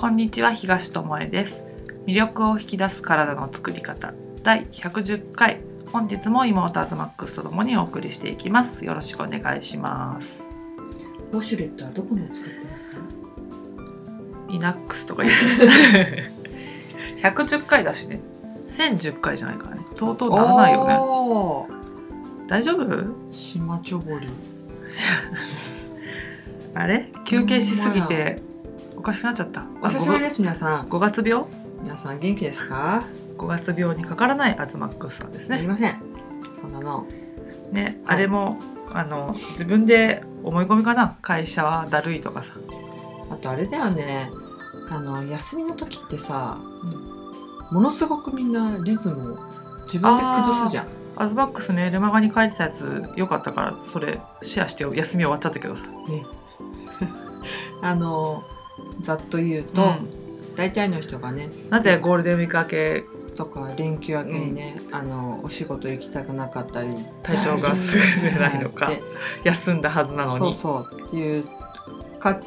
こんにちは東智恵です。魅力を引き出す体の作り方。第110回。本日も妹アズマックスとともにお送りしていきます。よろしくお願いします。ウォシュレットはどこのを使ってますか？イナックスとか言って110回だしね。1010回じゃないからね。とうとうならないよね。よね大丈夫？島ちょぼりあれ？休憩しすぎておかしくなっちゃった。お久しぶりです皆さん。5月病？皆さん元気ですか？5月病にかからないアズマックスさんですね。すみません。そんなの。ね、はい。あれもあの自分で思い込みかな？会社はだるいとかさ。あとあれだよね。あの休みの時ってさ、ものすごくみんなリズムを自分で崩すじゃん。アズマックスメールマガに書いてたやつよかったからそれシェアしてよ。休み終わっちゃったけどさ。あのざっと言うと、大体の人がねなぜゴールデンウィーク明け？とか連休明けにね、あのお仕事行きたくなかったり体調が優れないのか休んだはずなのに。そうそうっていうかっ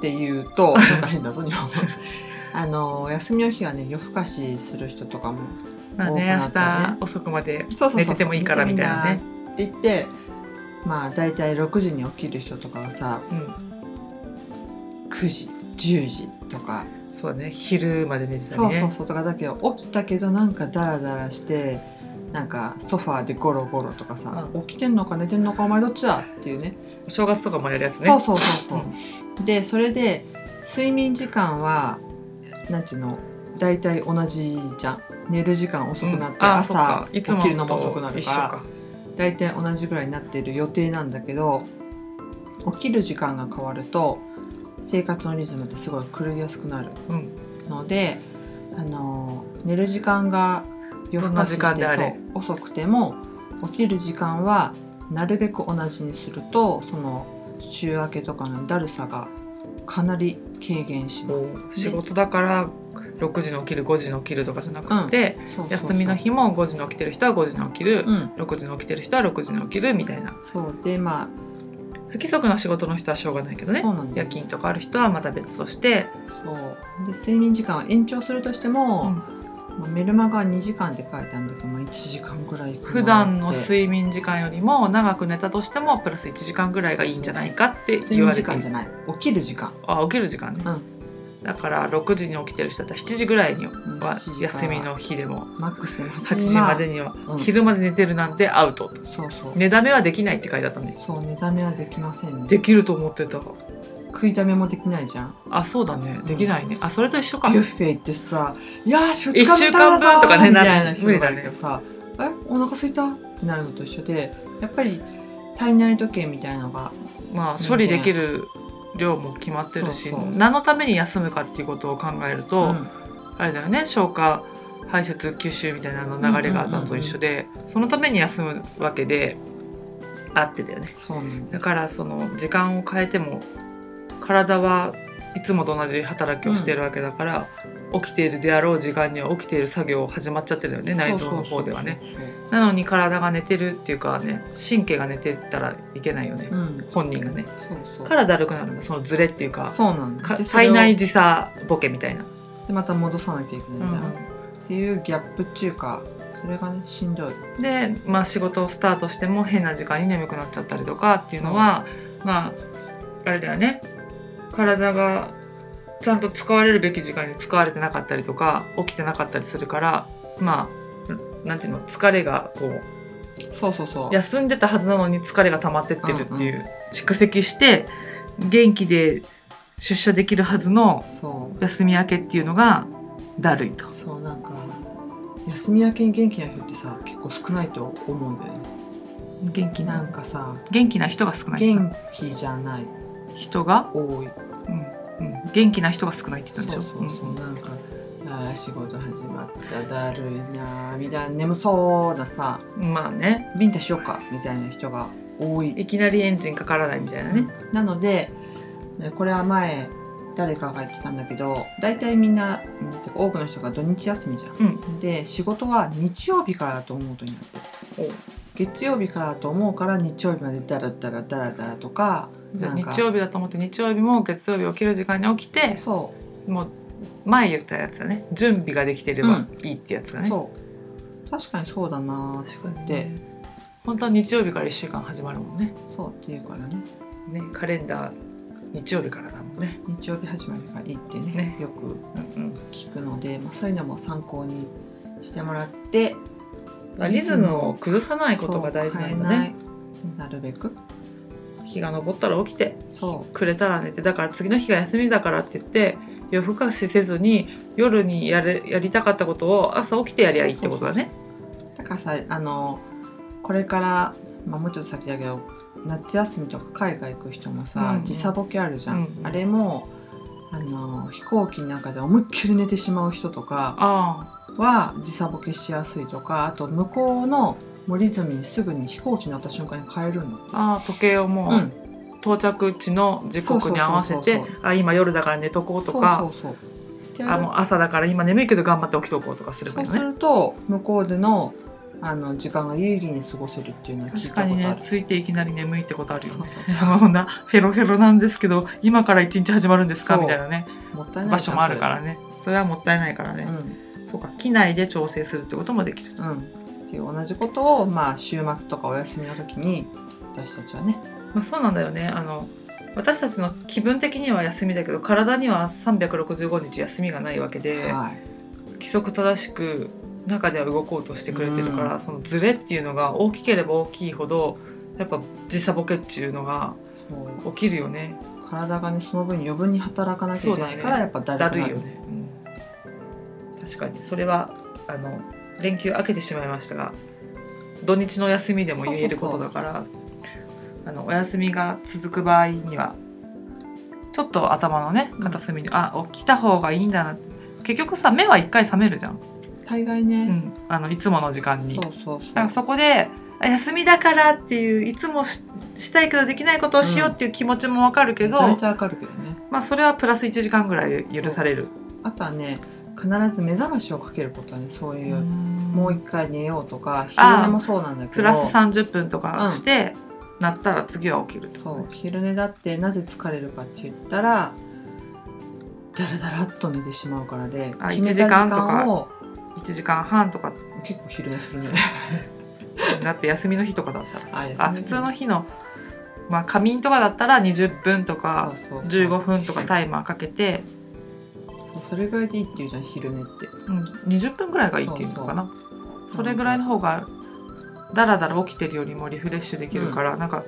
ていうとなんか変だぞ日本語 あの休みの日はね夜更かしする人とかもまあね明多くなったね。日遅くまで寝ててもいいからみたいなね。って言ってまあ大体6時に起きる人とかはさうん9時10時とか。そうだね。昼まで寝てたりそうそうねそうとかだけど起きたけどなんかダラダラしてなんかソファーでゴロゴロとかさ、起きてんのか寝てんのかお前どっちだっていうね。お正月とかもやるやつね。そうそうそうそう、でそれで睡眠時間はなんていうの大体同じじゃん。寝る時間遅くなって、うん。朝起きるのも遅くなるから大体同じぐらいになっている予定なんだけど起きる時間が変わると生活のリズムってすごい狂いやすくなるうん。ので、あの寝る時間が夜更かしして遅くても起きる時間はなるべく同じにするとその週明けとかのだるさがかなり軽減します。仕事だから6時に起きる5時に起きるとかじゃなくて、休みの日も5時に起きてる人は5時に起きる、うん。6時に起きてる人は6時に起きるみたいな。そう。でまあ不規則な仕事の人はしょうがないけどね。夜勤とかある人はまた別として、そう。で睡眠時間を延長するとしても、まあメルマガは2時間って書いてあるんだけど、まあ、1時間ぐらい普段の睡眠時間よりも長く寝たとしてもプラス1時間ぐらいがいいんじゃないかって睡眠言われている時間じゃない。起きる時間。あ起きる時間ね、だから6時に起きてる人だったら7時ぐらいには7時休みの日でも。マックスでも8 8時時までにはうん。昼まで寝てるなんてアウトそうそう、寝だめはできないって書いてあったねそう寝だめはできませんね。できると思ってた。食いだめもできないじゃん。あそうだね。できないね、あそれと一緒か。ビュッフェ行ってさ「いやー2日一週間分とかねみたいな人だけどさ「えお腹空いた?」ってなるのと一緒でやっぱり体内時計みたいのがまあ処理できる量も決まってるし何のために休むかっていうことを考えると、うん。あれだよね消化排泄吸収みたいなの流れがあったのと一緒で、そのために休むわけであってだよね。だ。だからその時間を変えても体はいつもと同じ働きをしているわけだから、起きているであろう時間には起きている作業始まっちゃってるよね内臓の方ではね。なのに体が寝てるっていうかね神経が寝てたらいけないよね、そううん。本人がね。からだるくなるんだそのズレっていうかそうなんだ。か体内時差ボケみたいな、でまた戻さなきゃいけないじゃん、うっていうギャップっていうかそれがねしんどい。んで、まあ、仕事をスタートしても変な時間に眠くなっちゃったりとかっていうのはまああれだよね。体がちゃんと使われるべき時間に使われてなかったりとか起きてなかったりするからまあなんていうの疲れがこうそうそうそう。休んでたはずなのに疲れが溜まってってるっていう、うん蓄積して元気で出社できるはずの休み明けっていうのがだるいと。そうなんか休み明けに元気な人ってさ結構少ないと思うんだよね。元気ななんかさ元気な人が少ない元気じゃない。人が、多い。うんうん、元気な人が少ないって言ったんでしょ？そうそうそう。なんかあー仕事始まっただるいなー。みたいな眠そうなさ。うんまあね。ビンタしようかみたいな人が多い。いきなりエンジンかからないみたいなね、なのでねこれは前誰かが言ってたんだけど大体みんな多くの人が土日休みじゃん。うん。で仕事は日曜日からだと思うことになってる。月曜日からだと思うから日曜日までダラダラダラダラとか日曜日だと思って日曜日も月曜日起きる時間に起きてそもう前言ったやつだね。準備ができてればいいってやつだね、そう。確かにそうだな確かにで。ね本当は日曜日から1週間始まるもんね。そうっていうからね。ねカレンダー日曜日からだもんね。日曜日始まりがいいってねね。よくうんうん。聞くので、まあ、そういうのも参考にしてもらってリズムを崩さないことが大事なんだね。なるべく日が昇ったら起きてそくれたら寝てだから次の日が休みだからって言って夜更かしせずに夜にやれやりたかったことを朝起きてやりゃいいってことだね。うだからさあのこれから、まあ、もうちょっと先だけど夏休みとか海外行く人もさ、うんうん。時差ボケあるじゃん、うんうん。あれもあの飛行機の中で思いっきり寝てしまう人とかあ。は時差ボケしやすいとかあと向こうのもうリズムにすぐに飛行機乗った瞬間に変えるの。あああ時計をもう、うん。到着地の時刻に合わせてあ今夜だから寝とこうとかあもう朝だから今眠いけど頑張って起きとこうとかすればそすいういのねると向こうでのあの時間が有意義に過ごせるっていうのは確かに。ねついていきなり眠いってことあるよね。そうそうもう。なヘロヘロなんですけど今から一日始まるんですか？みたいなね。場所もあるからね。それはもったいないからね、うん。そうか機内で調整するってこともできる。うん、っていう同じことを、まあ、週末とかお休みの時に私たちはね。まあ、そうなんだよね。あの私たちの気分的には休みだけど体には365日休みがないわけで、はい。規則正しく中では動こうとしてくれてるから、うん。そのズレっていうのが大きければ大きいほどやっぱ時差ボケっていうのが起きるよね。体がねその分余分に働かなきゃいけないから、やっぱだるいよね、うん、確かに。それはあの連休明けてしまいましたが土日の休みでも言えることだからあのお休みが続く場合にはちょっと頭のね片隅に、あ起きた方がいいんだな。結局さ目は一回覚めるじゃん、大概ね、うん、あのいつもの時間に。そうそうそう。だからそこであ休みだからっていういつもししたいけどできないことをしようっていう気持ちもわかるけど、めちゃめちゃわかるけどね。まあそれはプラス1時間ぐらいで許される。あとはね必ず目覚ましをかけることはねそういう、もう一回寝ようとか昼寝もそうなんだけど。プラス30分とかして、なったら次は起きるそう昼寝だってなぜ疲れるかって言ったらだらだらっと寝てしまうからであ決めた1時間とかを1時間半とか。結構昼寝するね。だって休みの日とかだったらさ。あ普通の日のまあ仮眠とかだったら20分とかそうそうそう。15分とかタイマーかけて、それぐらいでいいっていうじゃん昼寝って。うん、20分ぐらいがいいっていうのかな。それぐらいの方がだらだら起きてるよりもリフレッシュできるから、なんか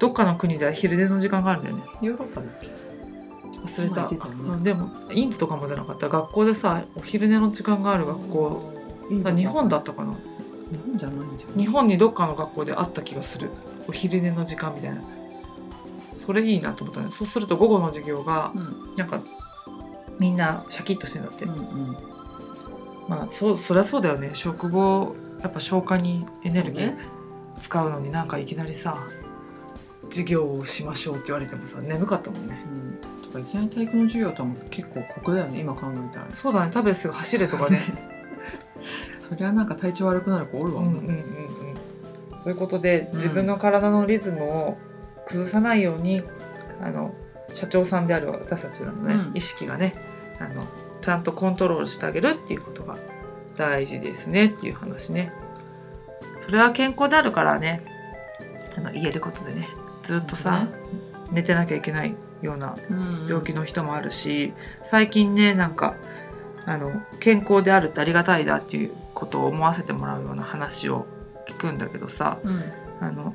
どっかの国では昼寝の時間があるんだよね。ヨーロッパだっけ？忘れた。ね。うんでもインドとかもじゃなかった？学校でさお昼寝の時間がある学校。日本だったかな？日本じゃないんじゃん日本にどっかの学校であった気がする。お昼寝の時間みたいな。それいいなと思ったね。そうすると午後の授業がうん。なんかみんなシャキッとしてんだって、うんうん。まあそうそりゃそうだよね。食後やっぱ消化にエネルギー使うのになんかいきなりさ授業をしましょうって言われてもさ眠かったもんね。うん。とかいきなり体育の授業とは結構酷だよね今考えたら。そうだね。食べてすぐ走れとかね。そりゃなんか体調悪くなる子おるわ、うんうんうんうん。ということで自分の体のリズムを崩さないように、あの社長さんである私たちのね、うん。意識がねあのちゃんとコントロールしてあげるっていうことが大事ですねっていう話ね。それは健康であるからねあの言えることでねずっとさ、寝てなきゃいけないようなうん。病気の人もあるし最近ねなんかあの健康であるってありがたいだっていうことを思わせてもらうような話を聞くんだけどさうん。あの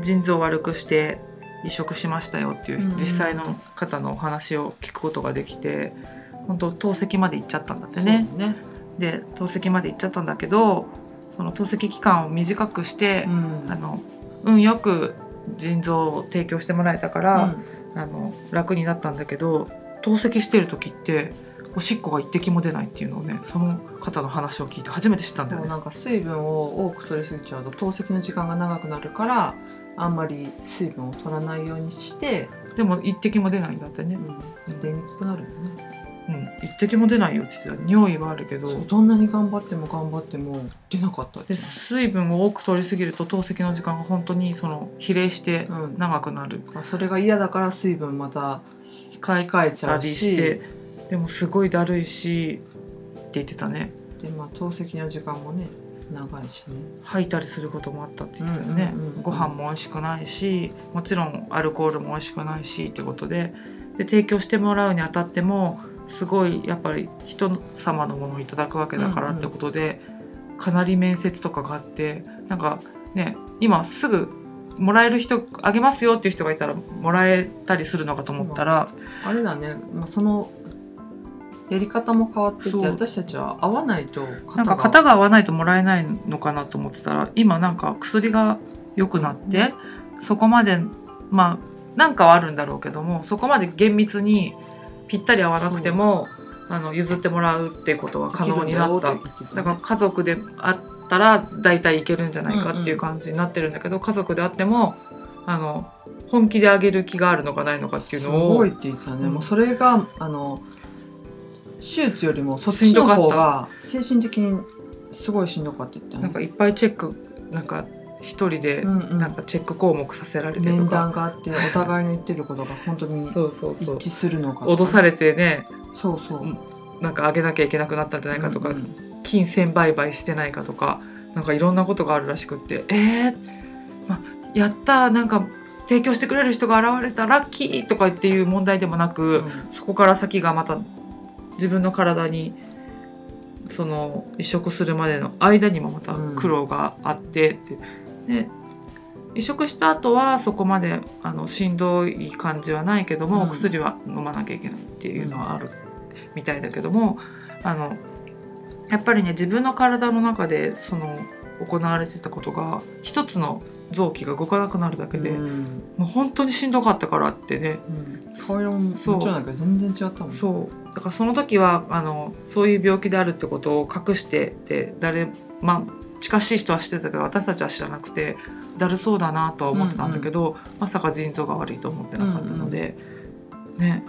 腎臓を悪くして移植しましたよっていううんうん実際の方のお話を聞くことができて本当透析まで行っちゃったんだってね。ねで透析まで行っちゃったんだけどその透析期間を短くしてう、んあの運よく腎臓を提供してもらえたから、あの楽になったんだけど透析してる時っておしっこが一滴も出ないっていうのをねその方の話を聞いて初めて知ったんだよね。なんか水分を多く取りすぎちゃうと透析の時間が長くなるからあんまり水分を取らないようにして、でも一滴も出ないんだってね。うん、出にくくなるよね。うん、一滴も出ないよって言ってた尿意はあるけど。どんなに頑張っても頑張っても出なかったで水分を多く取りすぎると透析の時間が本当にその比例してうん。長くなる、まあそれが嫌だから水分また控え控えちゃたりうし。してでもすごいだるいしって言ってたね。でまあ透析の時間もね長いしね。吐いたりすることもあったって言ってたよね、うんうんうんうん。ご飯も美味しくないしもちろんアルコールも美味しくないしってことで。で提供してもらうにあたってもすごいやっぱり人様のものをいただくわけだからってことで、かなり面接とかがあってなんかね今すぐもらえる人あげますよっていう人がいたらもらえたりするのかと思ったら、あれだね、まあ、そのやり方も変わってて私たちは合わないと型なんか型が。合わないともらえないのかなと思ってたら今なんか薬が良くなって、そこまでまあなんかはあるんだろうけどもそこまで厳密にぴったり合わなくてもあの譲ってもらうってことは可能になった。だから家族であったら大体いけるんじゃないかっていう感じになってるんだけど、家族であってもあの本気であげる気があるのかないのかっていうすのを。ごいって言ってたね、うんもうそれがあの手術よりもそっちの方が精神的にすごいしんどかったって言ったね。なんかいっぱいチェックなんか一人でうんうん。なんかチェック項目させられてと面か、談があってお互いの言ってることが本当にそうそうそう。一致するのか脅されてね。そうそう、うんなんかあげなきゃいけなくなったんじゃないかとか、うんうん。金銭売買してないかとか。なんかいろんなことがあるらしくってえーま、やったなんか提供してくれる人が現れたラッキーとかっていう問題でもなく、そこから先がまた自分の体にその移植するまでの間にもまた苦労があってって、で移植した後はそこまであのしんどい感じはないけども、うん。お薬は飲まなきゃいけないっていうのはあるみたいだけども、あのやっぱりね自分の体の中でその行われてたことが一つの臓器が動かなくなるだけで、うん。もう本当にしんどかったからってね。うん。顔色もそう全然違ったもんそう。だからその時はあのそういう病気であるってことを隠してて誰まあ近しい人は知ってたけど私たちは知らなくてだるそうだなとは思ってたんだけど、まさか腎臓が悪いと思ってなかったので、ね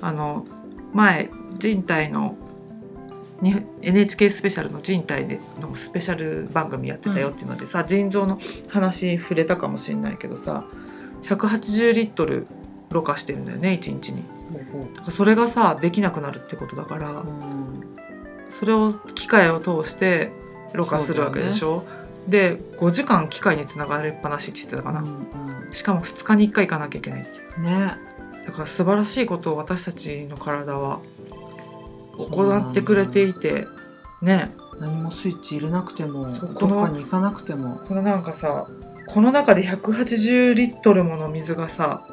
あの前人体のに NHK スペシャルの人体でのスペシャル番組やってたよっていうのでさ、腎臓の話触れたかもしれないけどさ180リットルろ過してるんだよね1日に。ほうほだからそれがさできなくなるってことだから、ううん。それを機械を通してろ過するわけでしょ、で5時間機械につながれっぱなしって言ってたかな、うんしかも2日に1回行かなきゃいけないってね。だから素晴らしいことを私たちの体は行ってくれていてね。何もスイッチ入れなくてもどこのかに行かなくても。このなんかさこの中で180リットルもの水がさ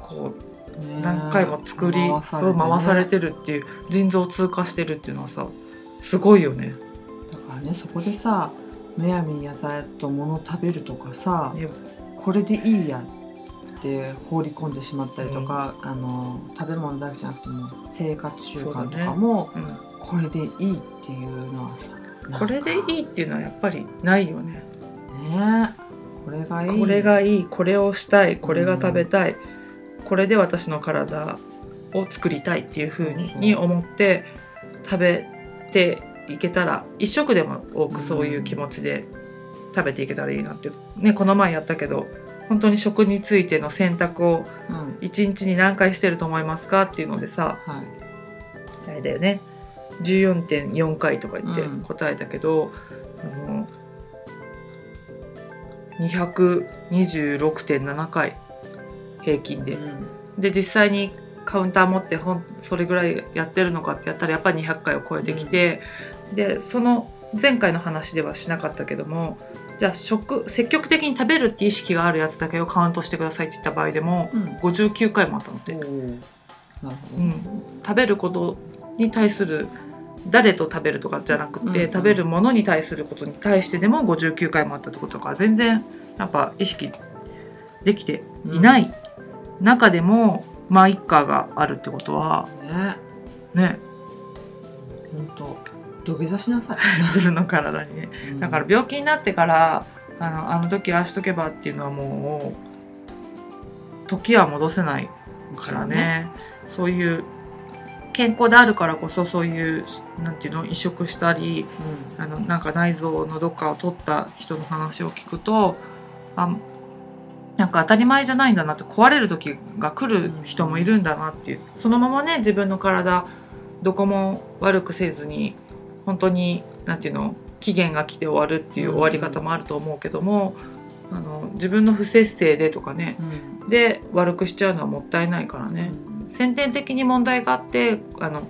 こうね何回も作り、回されてね。そう回されてるっていう腎臓を通過してるっていうのはさすごいよね。だからねそこでさむやみにやたらと物を食べるとかさこれでいいやって放り込んでしまったりとか、あの食べ物だけじゃなくても生活習慣とかも、うん。これでいいっていうのはこれでいいっていうのはやっぱりないよね。ねこれがいい。これがいい。これをしたい。これが食べたい、これで私の体を作りたいっていうふうに思って食べていけたら一食でも多くそういう気持ちで食べていけたらいいなって。ねこの前やったけど本当に食についての選択をうん。1日に何回してると思いますかっていうのでさはい。あれだよね。14.4回とか言ってうん。答えたけど、あの226.7回平均で、うん。で実際にカウンター持ってほんそれぐらいやってるのかってやったらやっぱり200回を超えてきて、でその前回の話ではしなかったけどもじゃあ食積極的に食べるって意識があるやつだけをカウントしてくださいって言った場合でもうん。59回もあったので。なるほど、うん、食べることに対する誰と食べるとかじゃなくて、うんうん。食べるものに対することに対してでも59回もあったってことが全然やっぱ意識できていない中でも、まあ一家があるってことはね。ね。本当土下座しなさい、自分の体にね。うん。だから病気になってからあのあの時ああしとけばっていうのはもう時は戻せないからね。そういう健康であるからこそそういうなんていうの移植したりあのなんか内臓のどっかを取った人の話を聞くとあなんか当たり前じゃないんだなって壊れる時が来る人もいるんだなっていう。そのままね自分の体どこも悪くせずに本当になんていうの期限が来て終わるっていう終わり方もあると思うけども、あの自分の不節制でとかねうん。で悪くしちゃうのはもったいないからね、先天的に問題があってあの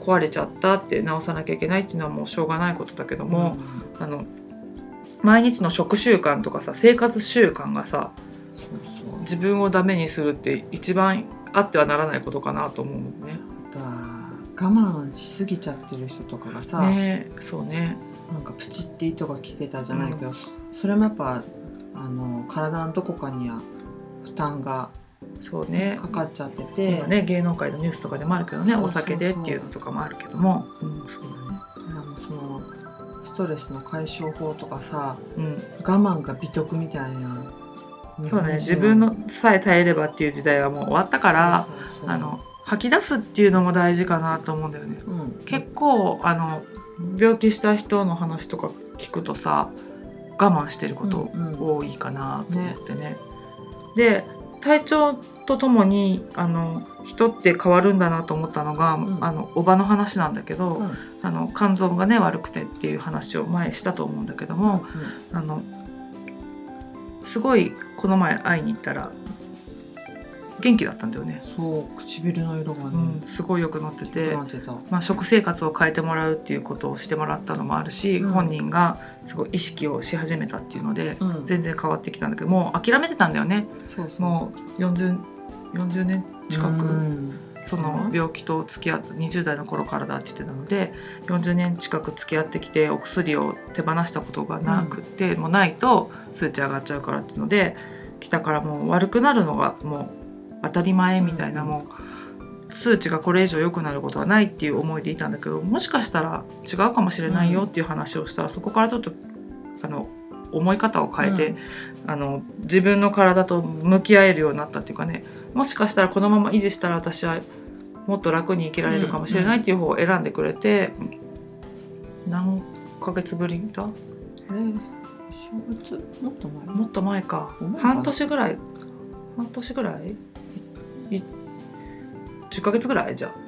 壊れちゃったって直さなきゃいけないっていうのはもうしょうがないことだけども、あの毎日の食習慣とかさ生活習慣がさ自分をダメにするって一番あってはならないことかなと思うね。我慢しすぎちゃってる人とかがさ、ねそうね。なんかプチって糸が来てたじゃないけど、それもやっぱあの体のどこかには負担がそうね。かかっちゃってて、今ね芸能界のニュースとかでもあるけどねお酒でっていうのとかもあるけども、うん、そうだね。そのストレスの解消法とかさうん、我慢が美徳みたいな。そうだね自分のさえ耐えればっていう時代はもう終わったから、あの吐き出すっていうのも大事かなと思うんだよね。うん、結構あの病気した人の話とか聞くとさ我慢してることうんうん。多いかなと思ってね。で体調とともにあの人って変わるんだなと思ったのが、ん。あのおばの話なんだけど、うん。あの肝臓がね悪くてっていう話を前したと思うんだけども、あのすごいこの前会いに行ったら元気だったんだよね。そう唇の色がね、うん、すごい良くなってて、まあ、食生活を変えてもらうっていうことをしてもらったのもあるし、うん。本人がすごい意識をし始めたっていうので、うん。全然変わってきたんだけどもう諦めてたんだよね。そうそう。もう 40, 40年近く、うん。その病気と付き合って20代の頃からだって言ってたので40年近く付き合ってきてお薬を手放したことがなくって、もうないと数値上がっちゃうからっていうので来たからもう悪くなるのがもう当たり前みたいな、うんもう数値がこれ以上良くなることはないっていう思いでいたんだけどもしかしたら違うかもしれないよっていう話をしたら、そこからちょっとあの思い方を変えて、あの自分の体と向き合えるようになったっていうかねもしかしたらこのまま維持したら私はもっと楽に生きられるかもしれないっていう方を選んでくれて、何ヶ月ぶりだ？えー正月？もっと前？もっと前か。半年ぐらい。半年ぐらい？10ヶ月ぐらいじゃあ。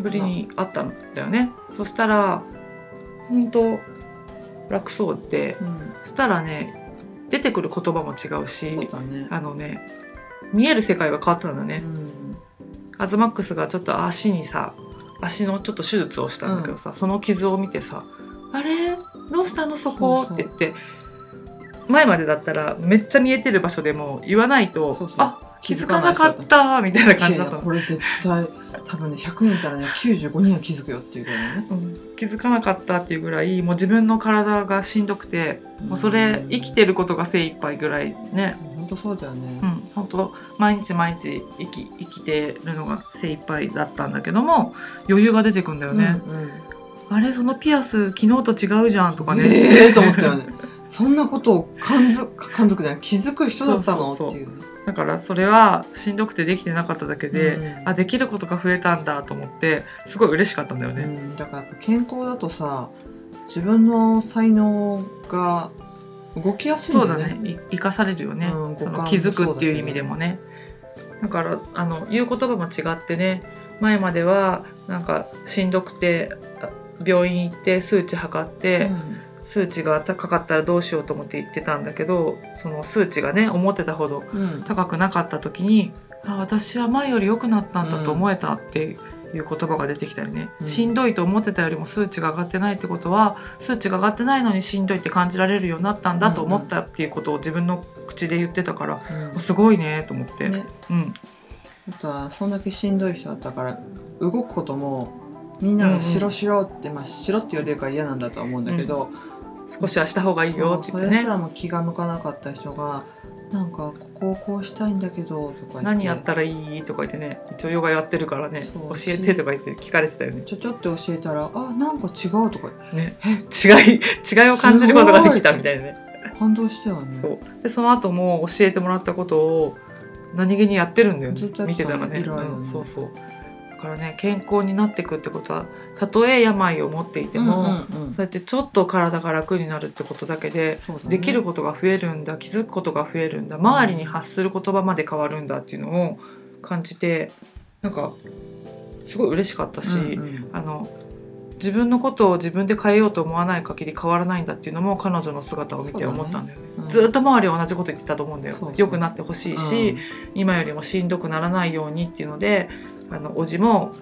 ぶりに会ったんだよね。そしたら本当楽そうでうん、うんそしたらね出てくる言葉も違うしね。あのね見える世界が変わってたんだね、うん。アズマックスがちょっと足にさ足のちょっと手術をしたんだけどさ、その傷を見てさ「あれ？どうしたの？そこ?」って言って前までだったらめっちゃ見えてる場所でも言わないとそうそう。あ気づかなかったみたいな感じだった。これ絶対多分ね100人いたらね95人は気づくよっていうぐらいね。うん気づかなかったっていうぐらいもう自分の体がしんどくてもうそれ生きてることが精一杯ぐらいね。本当そうだよね、うん、本当毎日毎日生き生きてるのが精一杯だったんだけども余裕が出てくんだよね、うんうん。あれそのピアス昨日と違うじゃんとかね、ええと思ったよね。そんなことを感づ感づくじゃない？気づく人だったの？っていう。ねだからそれはしんどくてできてなかっただけで、うん。あできることが増えたんだと思ってすごい嬉しかったんだよね、うん、だから健康だとさ自分の才能が動きやすいんそうだよね生かされるよね、うんその気づくっていう意味でもね。だからあの言う言葉も違ってね前まではなんかしんどくてあ病院行って数値測って、数値が高かったらどうしようと思って言ってたんだけどその数値がね思ってたほどうん。うん高くなかった時にあ私は前より良くなったんだと思えたっていう言葉が出てきたりね、うん。しんどいと思ってたよりも数値が上がってないってことは数値が上がってないのにしんどいって感じられるようになったんだと思ったっていうことを自分の口で言ってたから、うん。すごいねと思って、ね。うん、あとはそんだけしんどい人だったから動くこともみんながしろしろって、まあしろって言われるから嫌なんだとは思うんだけど、少しはした方がいいよって言ってね。それすらも気が向かなかった人がなんかここをこうしたいんだけどとか何やったらいいとか言ってね。一応ヨガやってるからね。教えてとか言って聞かれてたよね。ちょちょって教えたらあなんか違うとかね。違い違いを感じることができたみたいなね。感動したよね。そう。でその後も教えてもらったことを何気にやってるんだよね。見てたらね。ね。うんそうそう。だからね健康になっていくってことはたとえ病を持っていても、うんうんうん。そうやってちょっと体が楽になるってことだけでね。できることが増えるんだ気づくことが増えるんだ周りに発する言葉まで変わるんだっていうのを感じてなんかすごい嬉しかったし、うんうん。あの自分のことを自分で変えようと思わない限り変わらないんだっていうのも彼女の姿を見て思ったんだよね。うん。ずっと周りは同じこと言ってたと思うんだよ。良くなってほしいし、今よりもしんどくならないようにっていうのであのおじも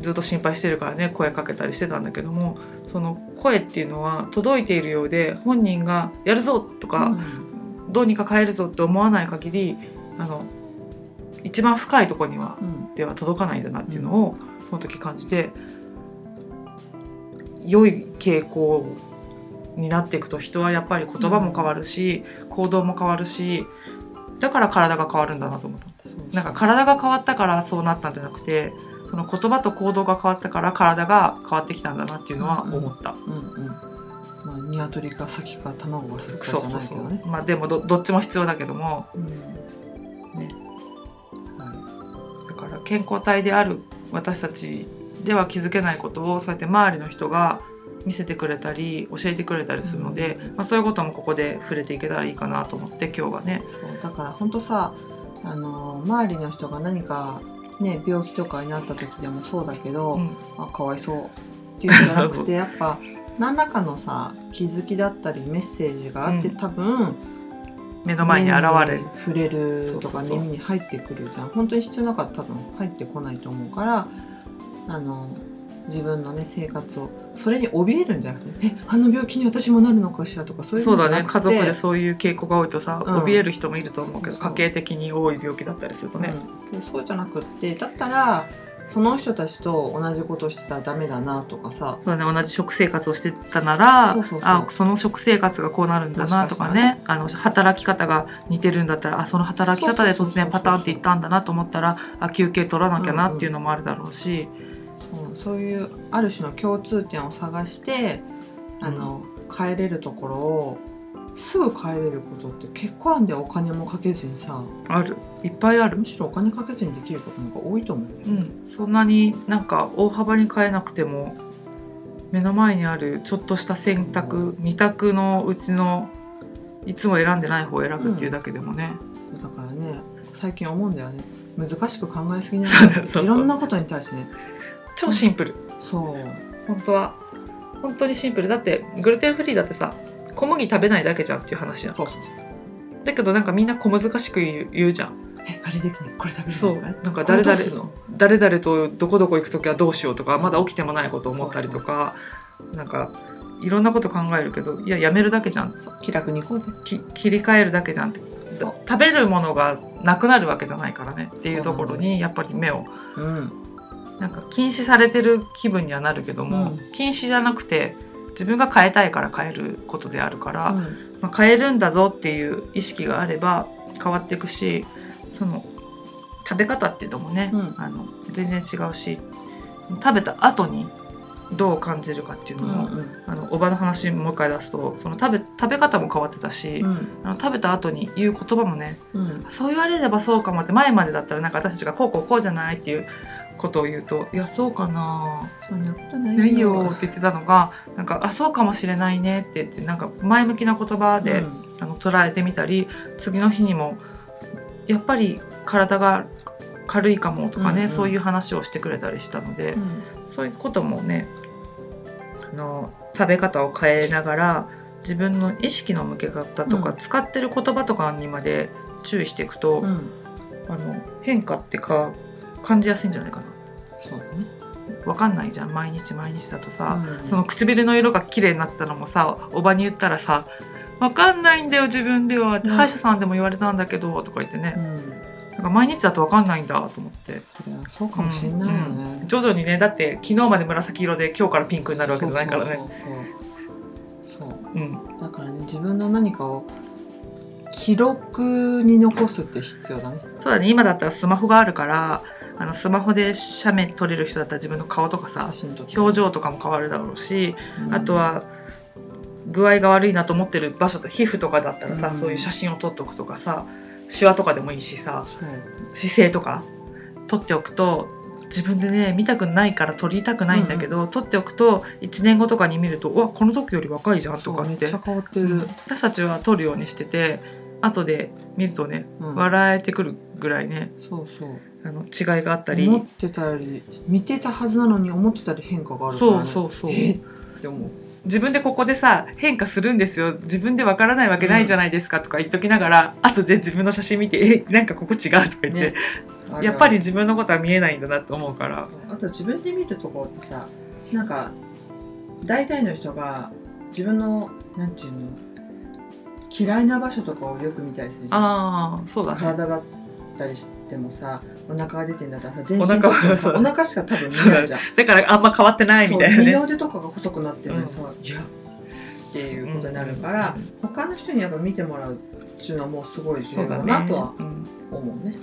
ずっと心配してるからね声かけたりしてたんだけどもその声っていうのは届いているようで本人が「やるぞ!」とか、うんどうにか変えるぞって思わない限りあの一番深いところにはうんでは届かないんだなっていうのを、その時感じて良い傾向になっていくと人はやっぱり言葉も変わるし、行動も変わるしだから体が変わるんだなと思った。なんか体が変わったからそうなったんじゃなくてその言葉と行動が変わったから体が変わってきたんだなっていうのは思った。うんうん。まあ鶏か先か卵が先かじゃないけどね。う。まあでもどどっちも必要だけども。うん。ね。はだから健康体である私たちでは気づけないことをそうやって周りの人が見せてくれたり教えてくれたりするので、うん。まあ、そういうこともここで触れていけたらいいかなと思って今日はね。いそう。だから本当さあの周りの人が何かね病気とかになった時でもそうだけど、うん。あかわいそうっていうんじゃなくて やっぱ何らかのさ気づきだったりメッセージがあって、うん。多分目の前に現れる。触れるとか耳に入ってくるじゃん。本当に必要なかったら多分入ってこないと思うからあの自分のね生活を。それに怯えるんじゃなくて「えあの病気に私もなるのかしら」とかそういうそうだね。家族でそういう傾向が多いとさ、うん。怯える人もいると思うけど家系的に多い病気だったりするとね、うん、そうじゃなくってだったらその人たちと同じことしてたらダメだなとかさ。そうだね。同じ食生活をしてたならあその食生活がこうなるんだなとかもしかねあの働き方が似てるんだったらあその働き方で突然パターンっていったんだなと思ったらあ休憩取らなきゃなっていうのもあるだろうし、うん、そういうある種の共通点を探してあの、変えれるところをすぐ変えれることって結構あんでお金もかけずにさ。ある。いっぱいある。む。しろお金かけずにできることの方が多いと思う。うん、そんなになんか大幅に変えなくても目の前にあるちょっとした選択2択のうちのいつも選んでない方を選ぶっていうだけでもね、だからね最近思うんだよね。難しく考えすぎないいろんなことに対してね超シンプル。そう。本当は。本当にシンプル。だってグルテンフリーだってさ小麦食べないだけじゃんっていう話じゃんだけどなんかみんな小難しく言う言うじゃん。えあれできない？これ食べそう。なんか誰々誰々とどこどこ行く時はどうしようとかまだ起きてもないことを思ったりとかなんかいろんなこと考えるけどいややめるだけじゃん。気楽に行こうぜ。き切り替えるだけじゃんって。食べるものがなくなるわけじゃないからね。っていうところにやっぱり目をうんなんか禁止されてる気分にはなるけども、うん。禁止じゃなくて自分が変えたいから変えることであるから、うん。まあ、変えるんだぞっていう意識があれば変わっていくしその食べ方っていうのもね、うん。あの全然違うし食べた後にどう感じるかっていうのも、あのおばの話もう一回出すとその食べ食べ方も変わってたし、うん。あの食べた後に言う言葉もねうん。そう言われればそうかもって前までだったらなんか私たちがこうこうこうじゃないっていうことを言うと「いやそうかな。そんなことないよ」って言ってたのがなんか「あそうかもしれないね」って言ってなんか前向きな言葉で、うん。あの捉えてみたり次の日にもやっぱり体が軽いかもとかね、うんうん。そういう話をしてくれたりしたので、うん。そういうこともねあの食べ方を変えながら自分の意識の向け方とか、うん。使ってる言葉とかにまで注意していくと、うん。あの変化ってか感じやすいんじゃないかな。そうだね。わかんないじゃん。毎日毎日だとさ、うん。その唇の色が綺麗になってたのもさおばに言ったらさ「わかんないんだよ自分では」うん。歯医者さんでも言われたんだけど」とか言ってね、うん。なんか毎日だとわかんないんだと思って。そうかもしれないようん。ね徐々にねだって昨日まで紫色で今日からピンクになるわけじゃないからね。そうそうん、だからね自分の何かを記録に残すって必要だね。そうだね。今だったらスマホがあるからあのスマホで写メ撮れる人だったら自分の顔とかさ表情とかも変わるだろうし、うん。あとは具合が悪いなと思ってる場所と皮膚とかだったらさ、うん。そういう写真を撮っておくとかさシワとかでもいいしさ姿勢とか撮っておくと自分でね見たくないから撮りたくないんだけど、撮っておくと1年後とかに見ると「うわこの時より若いじゃん」とかってそうめっちゃ変わってる、私たちは撮るようにしてて後で見るとね、うん。笑えてくるぐらいね。そうそうあの違いがあったり。思ってたより見てたはずなのに思ってたより変化があるから、そうね、そうそう。え？って思う。自分でここでさ変化するんですよ。自分でわからないわけないじゃないですかとか言っときながら、後で自分の写真見て「え？なんかここ違う」とか言って、ね。やっぱり自分のことは見えないんだなと思うから。あと自分で見るところってさなんか大体の人が自分のなんていうの嫌いな場所とかをよく見たりするじゃん。ああそうだね。体だったりしてもさお腹が出てんだったらさ全身お腹お腹しか多分見ないじゃん。だからあんま変わってないみたいなそう二ねの腕とかが細くなってるのにさ、いや。っていうことになるから、他の人にやっぱ見てもらうっていうのはもうすごい重要だなとはうん思うね。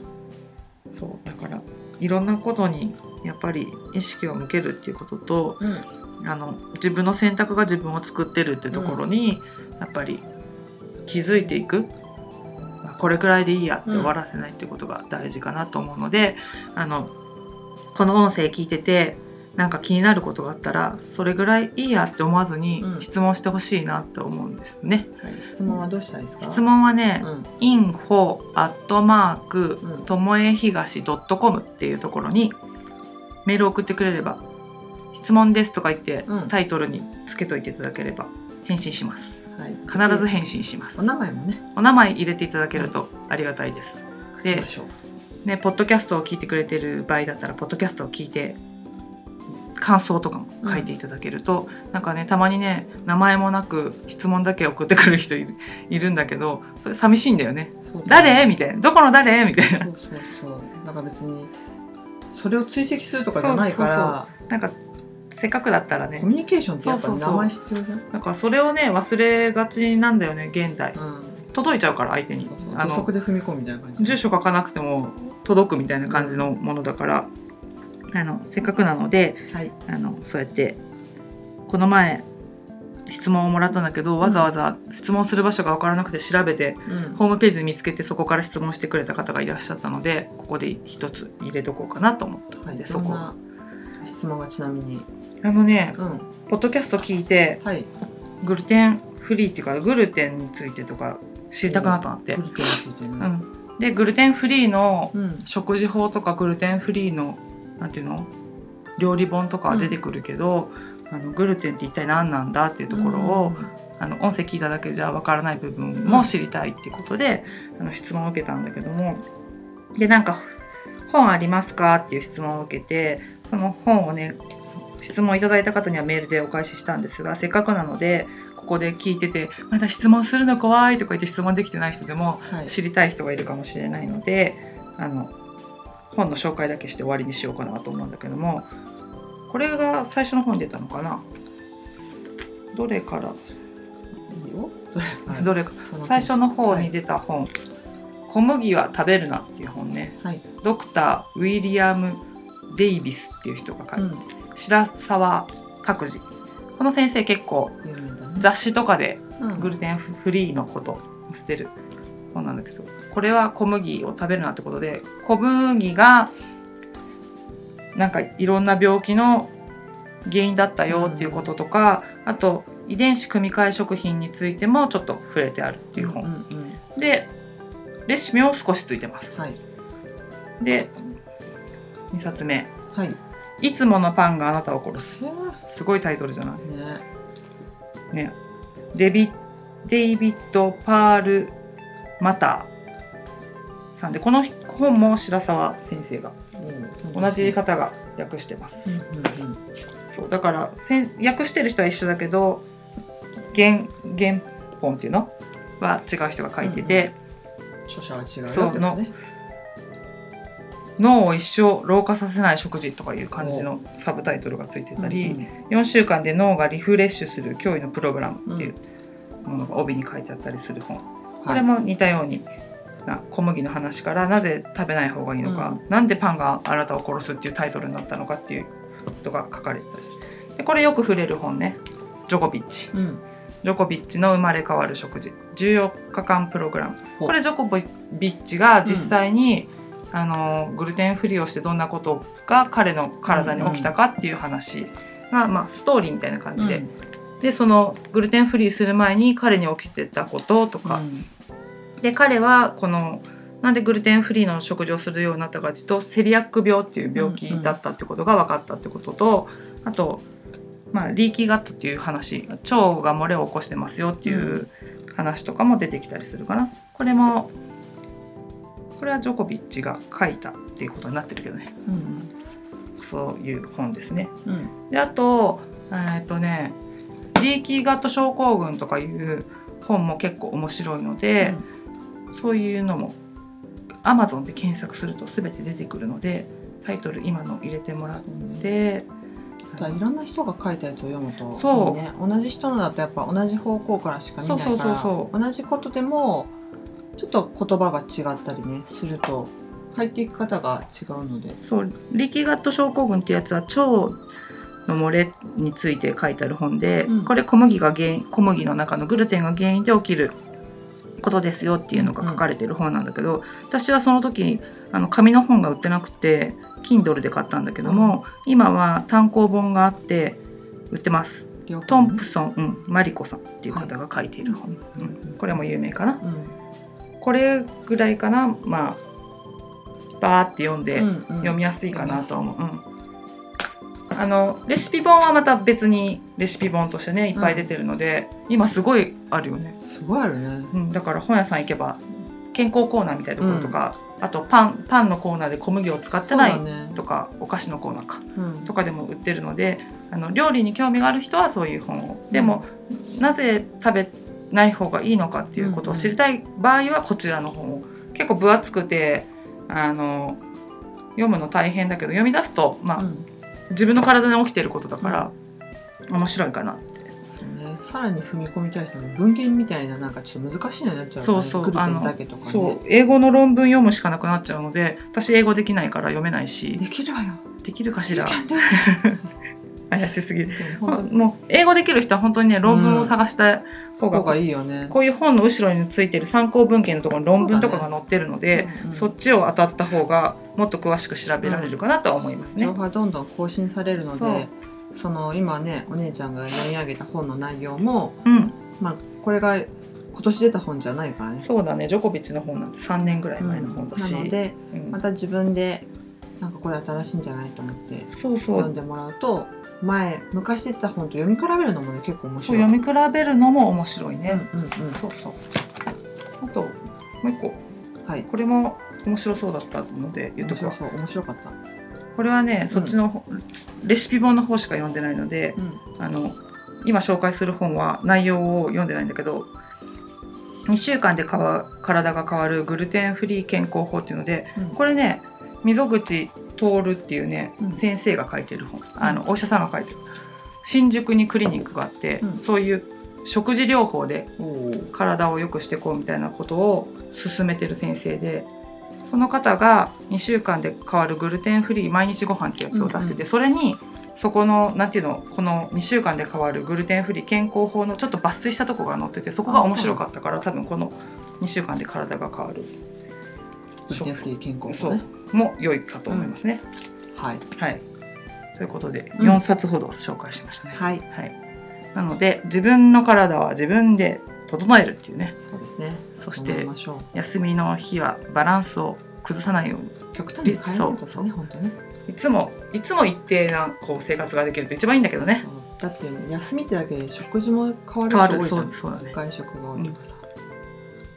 そうだからいろんなことにやっぱり意識を向けるっていうこととうん。あの自分の選択が自分を作ってるっていうところに、やっぱり気づいていくこれくらいでいいやって終わらせないってことが大事かなと思うので、あのこの音声聞いててなんか気になることがあったらそれぐらいいいやって思わずにうん。質問してほしいなって思うんですね。はい、質問はどうしたらいいですか？質問はね、うん、info アットマークうんともえひがし .com っていうところにメールを送ってくれれば質問ですとか言ってうん。タイトルにつけといていただければ返信しますはい、必ず返信します。お名前もね。お名前入れていただけるとありがたいです。でねポッドキャストを聞いてくれてる場合だったらポッドキャストを聞いて感想とかも書いていただけると、なんかねたまにね名前もなく質問だけ送ってくる人いるいるんだけどそれ寂しいんだよね。誰？みたいな。どこの誰？みたいな。そうそうそう。だから別にそれを追跡するとかじゃないから。なんかせっかくだったらね。コミュニケーションってやっぱ名前必要じゃん。なんかそれをね忘れがちなんだよね現代。うん。届いちゃうから相手に。で踏み込むみたいな感じ住所書かなくても届くみたいな感じのものだから、あのせっかくなのではい。あのそうやってこの前質問をもらったんだけどわざわざ質問する場所が分からなくて調べて、うん。ホームページで見つけてそこから質問してくれた方がいらっしゃったのでここで一つ入れとこうかなと思ったのはい。で、そこ。質問がちなみに？あのねうん。ポッドキャスト聞いてはい。グルテンフリーっていうかグルテンについてとか知りたくなったなって。グ、ルテンについてねうん、でグルテンフリーのうん。食事法とかグルテンフリーのなんていうの？料理本とかは出てくるけど、あのグルテンって一体何なんだっていうところを、あの音声聞いただけじゃわからない部分も知りたいっていうことで、あの質問を受けたんだけども。でなんか「本ありますか?」っていう質問を受けてその本をね質問いただいた方にはメールでお返ししたんですがせっかくなのでここで聞いてて「まだ質問するの怖い」とか言って質問できてない人でもはい。知りたい人がいるかもしれないのであの本の紹介だけして終わりにしようかなと思うんだけどもこれが最初の本に出たのかな？どれから？どれか最初の方に出た本「小麦は食べるな」っていう本ね。はい。ドクターウィリアム・デイビスっていう人が書いて、うん白沢拓司この先生結構雑誌とかでうん。グルテンフリーのことを載せてる。本なんだけどこれは小麦を食べるなってことで小麦がなんかいろんな病気の原因だったよっていうこととか、あと遺伝子組み換え食品についてもちょっと触れてあるっていう本、うんうんでレシピも少しついてます。はい。で2冊目。はい「いつものパンがあなたを殺す。ね」すごいタイトルじゃない？ね。ね。デビデイビッド・パール・マターさんでこの本も白沢先生がうん。同じ方が訳してます、うんうんうん。そうだからせん訳してる人は一緒だけど原原本っていうの？は違う人が書いてて、著者は違うよってね脳を一生老化させない食事とかいう感じのサブタイトルがついてたり、4週間で脳がリフレッシュする驚異のプログラムっていうものが帯に書いてあったりする本、これも似たようにな小麦の話からなぜ食べない方がいいのか、なんでパンがあなたを殺すっていうタイトルになったのかっていうことが書かれてたりする。でこれよく触れる本ね。ジョコビッチ。うん。ジョコビッチの生まれ変わる食事。14日間プログラム。これジョコビッチが実際に、あのグルテンフリーをしてどんなことが彼の体に起きたかっていう話が、まあ、ストーリーみたいな感じで、でそのグルテンフリーする前に彼に起きてたこととか、で彼はこのなんでグルテンフリーの食事をするようになったかというとセリアック病っていう病気だったってことが分かったってことと、あと、まあ、リーキーガットっていう話腸が漏れを起こしてますよっていう話とかも出てきたりするかな。これもこれはジョコビッチが書いたっていうことになってるけどね、うんそういう本ですね。うん。であとえーっとねリーキーガット症候群とかいう本も結構面白いので、そういうのも Amazon で検索すると全て出てくるのでタイトル今の入れてもらって、いろんな人が書いたやつを読むとそういいね、同じ人のだとやっぱ同じ方向からしか見ないからそうそうそうそ同じことでもちょっと言葉が違ったりねすると入っていく方が違うので、そうリーキーガット症候群ってやつは腸の漏れについて書いてある本で、うん。これ小麦が原因小麦の中のグルテンが原因で起きることですよっていうのが書かれてる本なんだけど、私はその時あの紙の本が売ってなくて Kindle で買ったんだけども、今は単行本があって売ってます。トンプソン、うん、マリコさんっていう方が書いている本、うん、これも有名かな。うんこれぐらいかな。まあバーって読んで、うんうん。読みやすいかなと思う。うん。あのレシピ本はまた別にレシピ本としてねいっぱい出てるので、今すごいあるよね、すごいあるね。うん、だから本屋さん行けば健康コーナーみたいなところとか、あとパンパンのコーナーで小麦を使ってないとか、お菓子のコーナーかうん。とかでも売ってるのであの料理に興味がある人はそういう本を。でも、なぜ食べない方がいいのかっていうことを知りたい場合はこちらの本を結構分厚くてあの読むの大変だけど読み出すと、まあうん。自分の体に起きてることだから、面白いかなって。さらに踏み込みたい人の文献みたいななんかちょっと難しいのになっちゃうそうそうあのねそう。英語の論文読むしかなくなっちゃうので私英語できないから読めないし。できるわよ。できるかしら 怪しすぎる。でもう英語できる人は本当にね論文を探した方が当方がいいよね。こういう本の後ろについてる参考文献のところに論文とかが載ってるのでそ,、うんうんっちを当たった方がもっと詳しく調べられるかなとは思いますね。情報がどんどん更新されるのそう。でその今ねお姉ちゃんが読み上げた本の内容も、うん、まあ、これが今年出た本じゃないからね。そうだね。ジョコビッチの本なんて3年ぐらい前の本だし、なのでうん。また自分でなんかこれ新しいんじゃないと思ってそうそう。読んでもらうと前昔出てた本と読み比べるのもね結構面そう白い。読み比べるのも面白いね。うんうんうんそうそうあともう一個はい。これも面白そうだったので言っとくわ面白そう面白かった。これはねそっちの方、レシピ本の方しか読んでないのでうんあの今紹介する本は内容を読んでないんだけど2週間で変わ体が変わるグルテンフリー健康法っていうのでうんこれね溝口徹っていうね、うん。先生が書いてる本。あのお医者さんが書いてる。新宿にクリニックがあって、うん。そういう食事療法で体を良くしていこうみたいなことを勧めてる先生でその方が2週間で変わるグルテンフリー毎日ご飯っていうやつを出してて、うんそれにそこのなんていうのこの2週間で変わるグルテンフリー健康法のちょっと抜粋したとこが載っててそこが面白かったから多分この2週間で体が変わる。グルテンフリー健康そう。法ね。も良いかと思いますね。はい。はい。ということでうん。4冊ほど紹介しましたね。はい。はい、なので自分の体は自分で整えるっていうね。そうですね。そして休みの日はバランスを崩さないように。う極端に変えないことそう。ね本当ね。いつもいつも一定なこう生活ができると一番いいんだけどね。だって休みってだけで食事も変わる人多いじゃ。うんそうだね。外食が多いとかさ。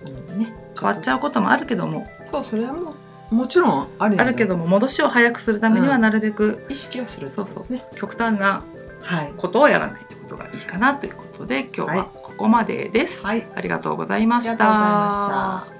なのでね。変わっちゃうこともあるけども。そうそれはもうもちろんあるあるけども戻しを早くするためにはうんなるべく意識をするってことですね。極端なはい。ことをやらないってことがいいかなということで今日はここまでです、はい。ありがとうございましたありがとうございました。